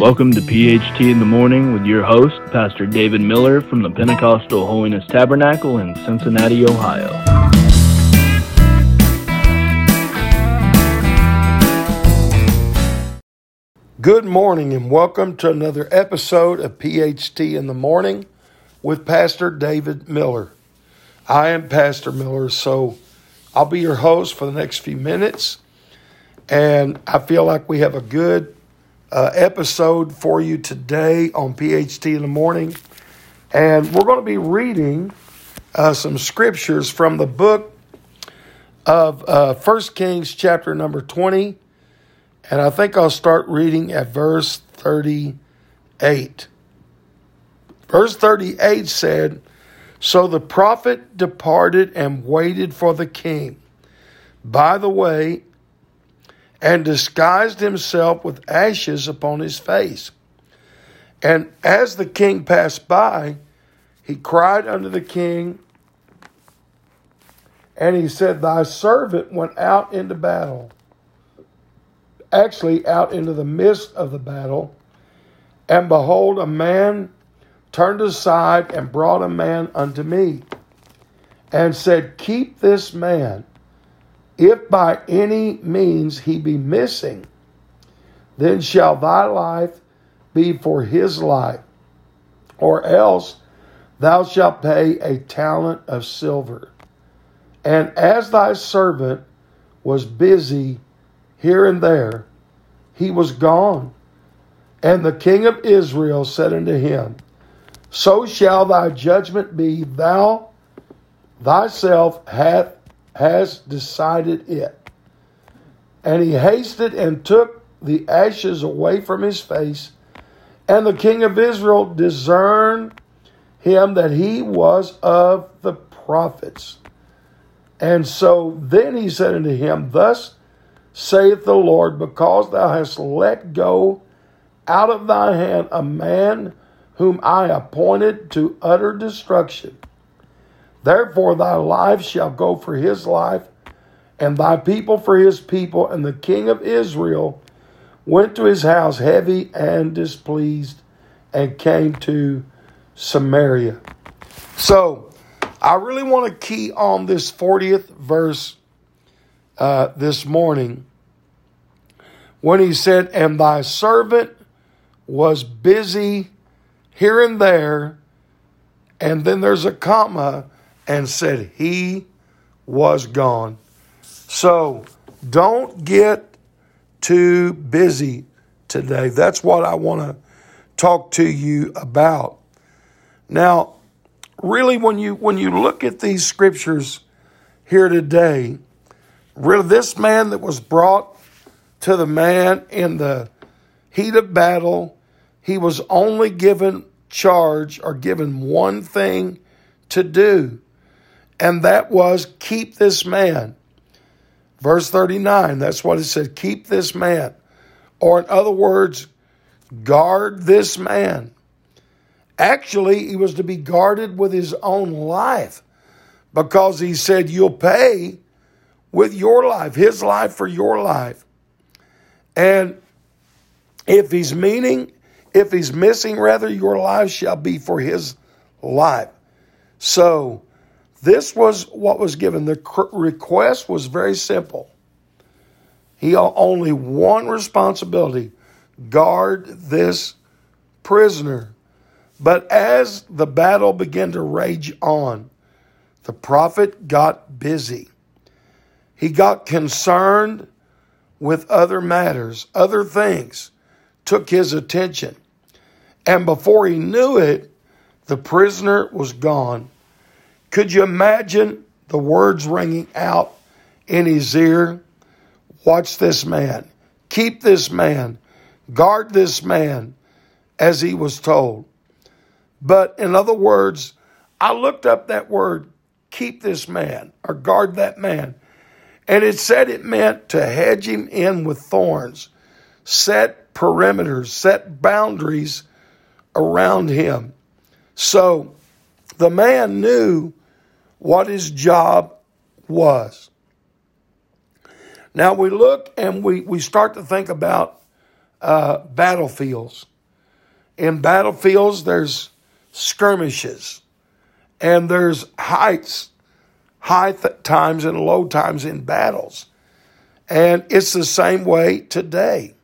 Welcome to PHT in the Morning with your host, Pastor David Miller from the Pentecostal Holiness Tabernacle in Cincinnati, Ohio. Good morning and welcome to another episode of PHT in the Morning with Pastor David Miller. I am Pastor Miller, so I'll be your host for the next few minutes. And I feel like we have a good uh, episode for you today on PHT in the morning. And we're going to be reading uh, some scriptures from the book of uh, 1 Kings, chapter number 20. And I think I'll start reading at verse 38. Verse 38 said, So the prophet departed and waited for the king. By the way, and disguised himself with ashes upon his face. And as the king passed by, he cried unto the king, and he said, Thy servant went out into battle. Actually, out into the midst of the battle. And behold, a man turned aside and brought a man unto me, and said, Keep this man if by any means he be missing, then shall thy life be for his life, or else thou shalt pay a talent of silver. And as thy servant was busy here and there, he was gone. And the king of Israel said unto him, So shall thy judgment be, thou thyself hath has decided it. And he hasted and took the ashes away from his face. And the king of Israel discerned him that he was of the prophets. And so then he said unto him, Thus saith the Lord, because thou hast let go out of thy hand a man whom I appointed to utter destruction Therefore, thy life shall go for his life, and thy people for his people. And the king of Israel went to his house heavy and displeased, and came to Samaria. So, I really want to key on this 40th verse uh, this morning when he said, And thy servant was busy here and there, and then there's a comma and said he was gone. So don't get too busy today. That's what I want to talk to you about. Now, really when you when you look at these scriptures here today, really this man that was brought to the man in the heat of battle, he was only given charge or given one thing to do and that was keep this man. Verse 39, that's what it said keep this man. Or, in other words, guard this man. Actually, he was to be guarded with his own life because he said, You'll pay with your life, his life for your life. And if he's meaning, if he's missing, rather, your life shall be for his life. So, this was what was given. The request was very simple. He only one responsibility guard this prisoner. But as the battle began to rage on, the prophet got busy. He got concerned with other matters, other things took his attention. And before he knew it, the prisoner was gone could you imagine the words ringing out in his ear? Watch this man. Keep this man. Guard this man as he was told. But in other words, I looked up that word, keep this man or guard that man. And it said it meant to hedge him in with thorns, set perimeters, set boundaries around him. So the man knew what his job was. Now we look and we, we start to think about uh, battlefields. In battlefields, there's skirmishes, and there's heights, high th- times and low times in battles. And it's the same way today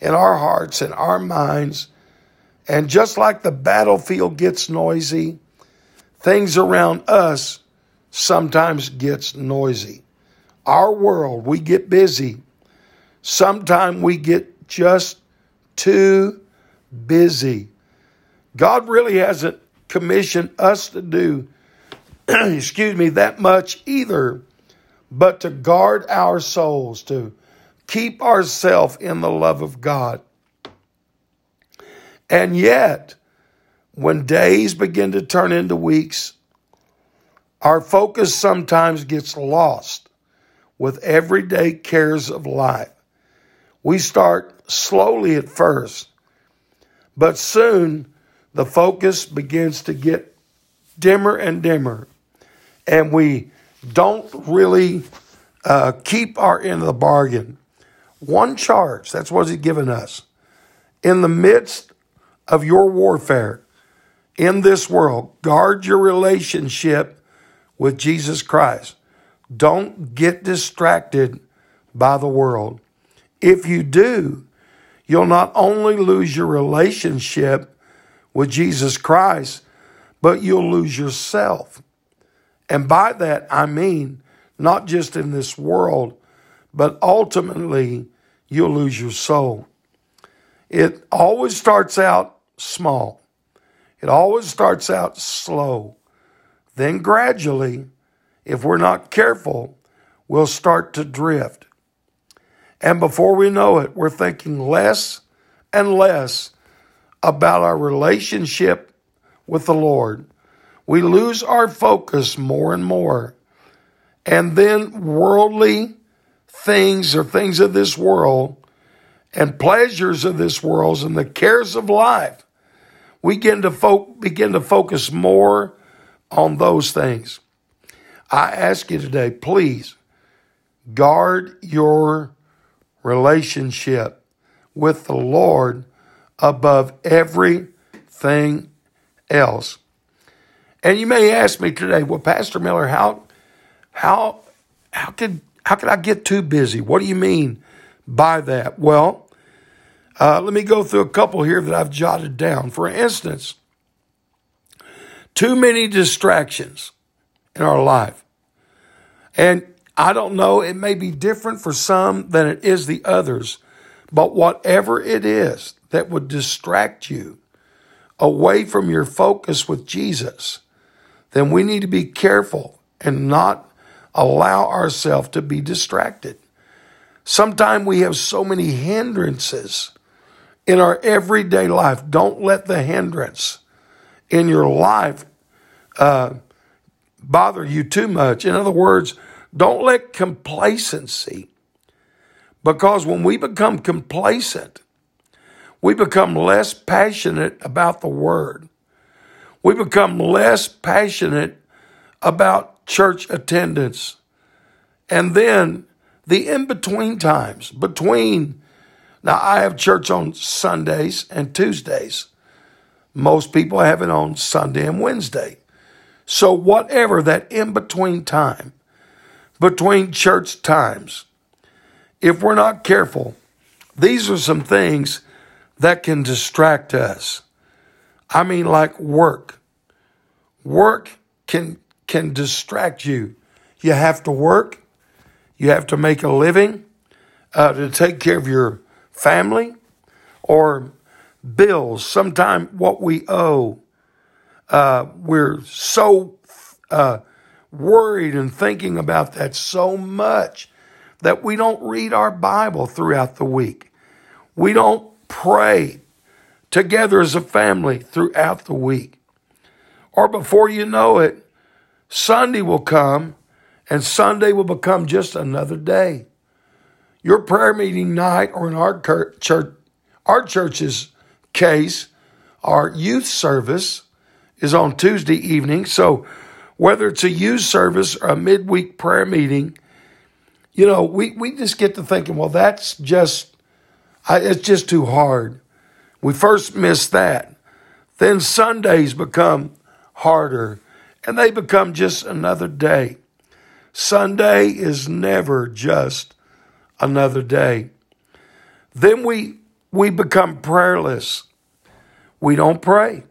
in our hearts and our minds. And just like the battlefield gets noisy, things around us sometimes gets noisy. Our world, we get busy. Sometimes we get just too busy. God really hasn't commissioned us to do, excuse me, that much either, but to guard our souls, to keep ourselves in the love of God. And yet, when days begin to turn into weeks, our focus sometimes gets lost with everyday cares of life. We start slowly at first, but soon the focus begins to get dimmer and dimmer, and we don't really uh, keep our end of the bargain. One charge, that's what he's given us. In the midst of your warfare in this world, guard your relationship with Jesus Christ. Don't get distracted by the world. If you do, you'll not only lose your relationship with Jesus Christ, but you'll lose yourself. And by that, I mean not just in this world, but ultimately, you'll lose your soul. It always starts out small, it always starts out slow. Then, gradually, if we're not careful, we'll start to drift. And before we know it, we're thinking less and less about our relationship with the Lord. We lose our focus more and more. And then worldly things or things of this world and pleasures of this world and the cares of life, we begin to, fo- begin to focus more on those things. I ask you today, please guard your relationship with the Lord above everything else. And you may ask me today, well, Pastor Miller, how how how could how could I get too busy? What do you mean by that? Well, uh, let me go through a couple here that I've jotted down. For instance, too many distractions in our life. And I don't know, it may be different for some than it is the others, but whatever it is that would distract you away from your focus with Jesus, then we need to be careful and not allow ourselves to be distracted. Sometimes we have so many hindrances in our everyday life. Don't let the hindrance in your life uh, bother you too much. In other words, don't let complacency, because when we become complacent, we become less passionate about the word. We become less passionate about church attendance. And then the in between times, between, now I have church on Sundays and Tuesdays. Most people have it on Sunday and Wednesday. So, whatever that in between time, between church times, if we're not careful, these are some things that can distract us. I mean, like work. Work can can distract you. You have to work, you have to make a living uh, to take care of your family or bills. Sometimes what we owe, uh, we're so uh, worried and thinking about that so much that we don't read our Bible throughout the week. We don't pray together as a family throughout the week. Or before you know it, Sunday will come and Sunday will become just another day. Your prayer meeting night, or in our church, our church's case, our youth service is on Tuesday evening. So whether it's a youth service or a midweek prayer meeting, you know, we, we just get to thinking, well, that's just I, it's just too hard. We first miss that. Then Sundays become harder and they become just another day. Sunday is never just another day. Then we we become prayerless. We don't pray.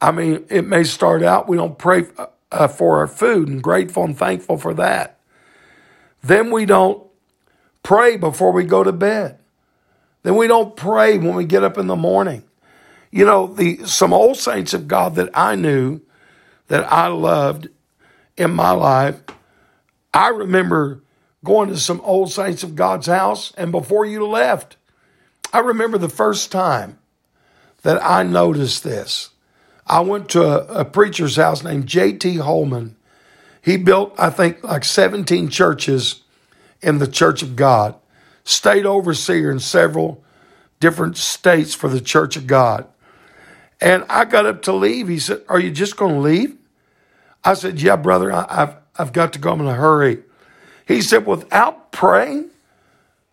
I mean, it may start out we don't pray uh, for our food and grateful and thankful for that. Then we don't pray before we go to bed. Then we don't pray when we get up in the morning. You know, the some old saints of God that I knew that I loved in my life, I remember going to some old saints of God's house, and before you left, I remember the first time that I noticed this. I went to a, a preacher's house named J.T. Holman. He built, I think, like 17 churches in the Church of God, state overseer in several different states for the Church of God. And I got up to leave. He said, Are you just going to leave? I said, Yeah, brother, I, have I've got to go. I'm in a hurry. He said, Without praying?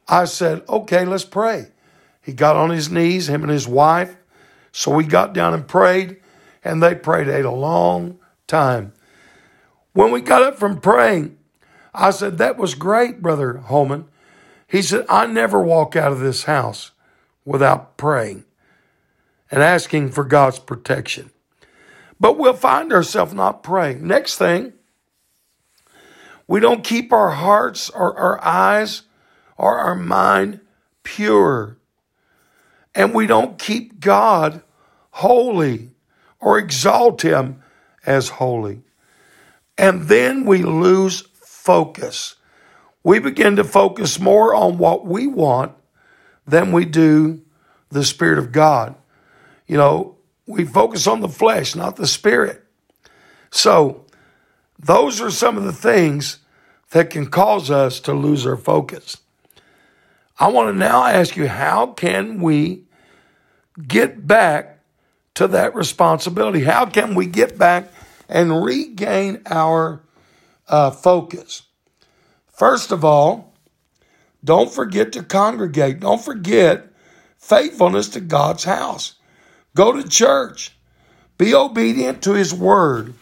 I said, Okay, let's pray. He got on his knees, him and his wife. So we got down and prayed, and they prayed a long time. When we got up from praying, I said, That was great, Brother Holman. He said, I never walk out of this house without praying and asking for God's protection. But we'll find ourselves not praying. Next thing, we don't keep our hearts or our eyes or our mind pure. And we don't keep God holy or exalt Him as holy. And then we lose focus. We begin to focus more on what we want than we do the Spirit of God. You know, we focus on the flesh, not the Spirit. So, those are some of the things that can cause us to lose our focus. I want to now ask you how can we get back to that responsibility? How can we get back and regain our uh, focus? First of all, don't forget to congregate. Don't forget faithfulness to God's house. Go to church. Be obedient to his word.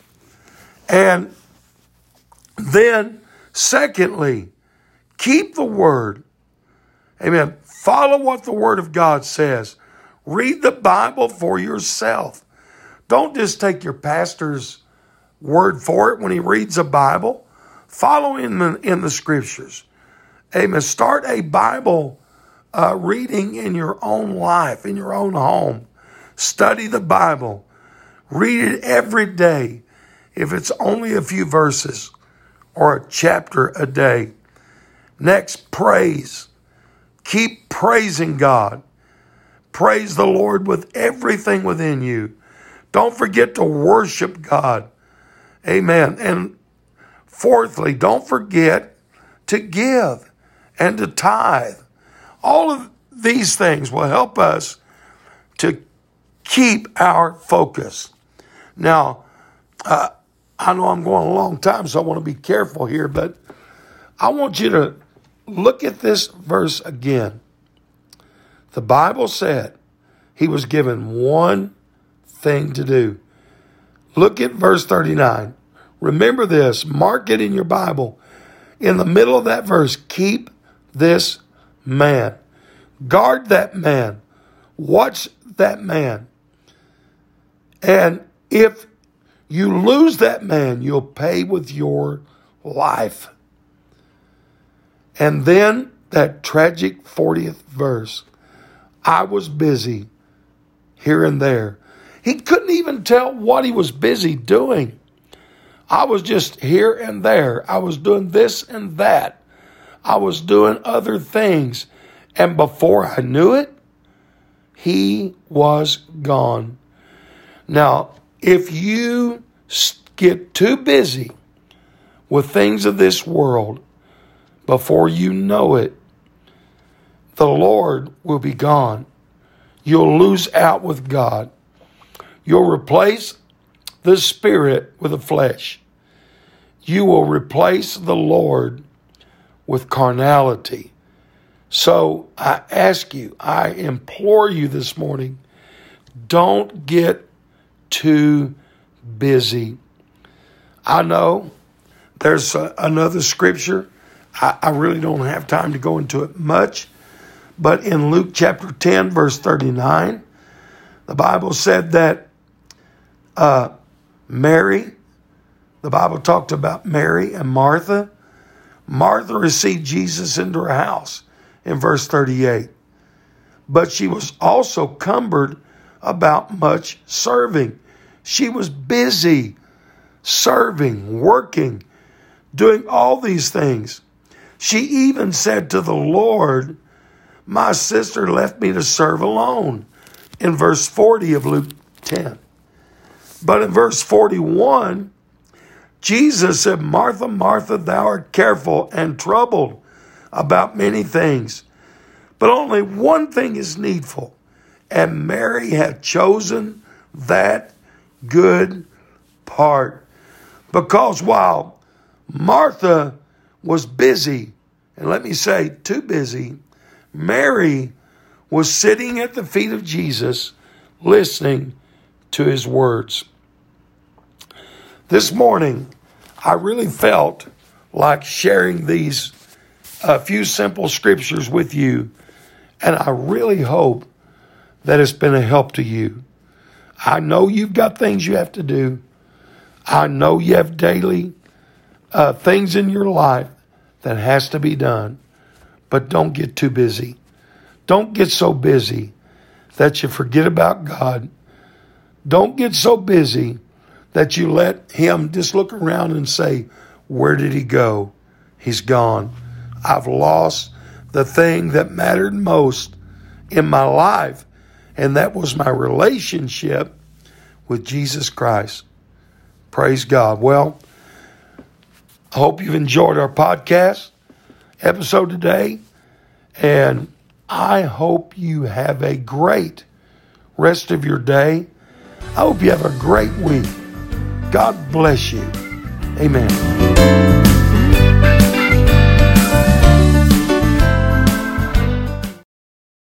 And then, secondly, keep the word. Amen. Follow what the word of God says. Read the Bible for yourself. Don't just take your pastor's word for it when he reads a Bible. Follow in the, in the scriptures. Amen. Start a Bible uh, reading in your own life, in your own home. Study the Bible. Read it every day, if it's only a few verses or a chapter a day. Next, praise. Keep praising God. Praise the Lord with everything within you. Don't forget to worship God. Amen. And fourthly, don't forget to give and to tithe. All of these things will help us to keep our focus. Now, uh, I know I'm going a long time, so I want to be careful here, but I want you to look at this verse again. The Bible said he was given one thing to do. Look at verse 39. Remember this, mark it in your Bible. In the middle of that verse, keep this man. Guard that man. Watch that man. And if you lose that man, you'll pay with your life. And then that tragic 40th verse I was busy here and there. He couldn't even tell what he was busy doing. I was just here and there. I was doing this and that. I was doing other things. And before I knew it, he was gone. Now, if you get too busy with things of this world before you know it, the Lord will be gone. You'll lose out with God. You'll replace the spirit with the flesh. You will replace the Lord with carnality. So I ask you, I implore you this morning, don't get too busy. I know there's a, another scripture. I, I really don't have time to go into it much. But in Luke chapter 10, verse 39, the Bible said that uh, Mary, the Bible talked about Mary and Martha. Martha received Jesus into her house in verse 38. But she was also cumbered about much serving. She was busy serving, working, doing all these things. She even said to the Lord, My sister left me to serve alone, in verse 40 of Luke 10. But in verse 41, Jesus said, Martha, Martha, thou art careful and troubled about many things, but only one thing is needful. And Mary had chosen that good part. Because while Martha was busy, and let me say, too busy, Mary was sitting at the feet of Jesus listening to his words. This morning, I really felt like sharing these a few simple scriptures with you, and I really hope that it's been a help to you. I know you've got things you have to do. I know you have daily uh, things in your life that has to be done, but don't get too busy. Don't get so busy that you forget about God. Don't get so busy that you let Him just look around and say, Where did He go? He's gone. I've lost the thing that mattered most in my life, and that was my relationship with Jesus Christ. Praise God. Well, I hope you've enjoyed our podcast episode today, and I hope you have a great rest of your day. I hope you have a great week. God bless you. Amen.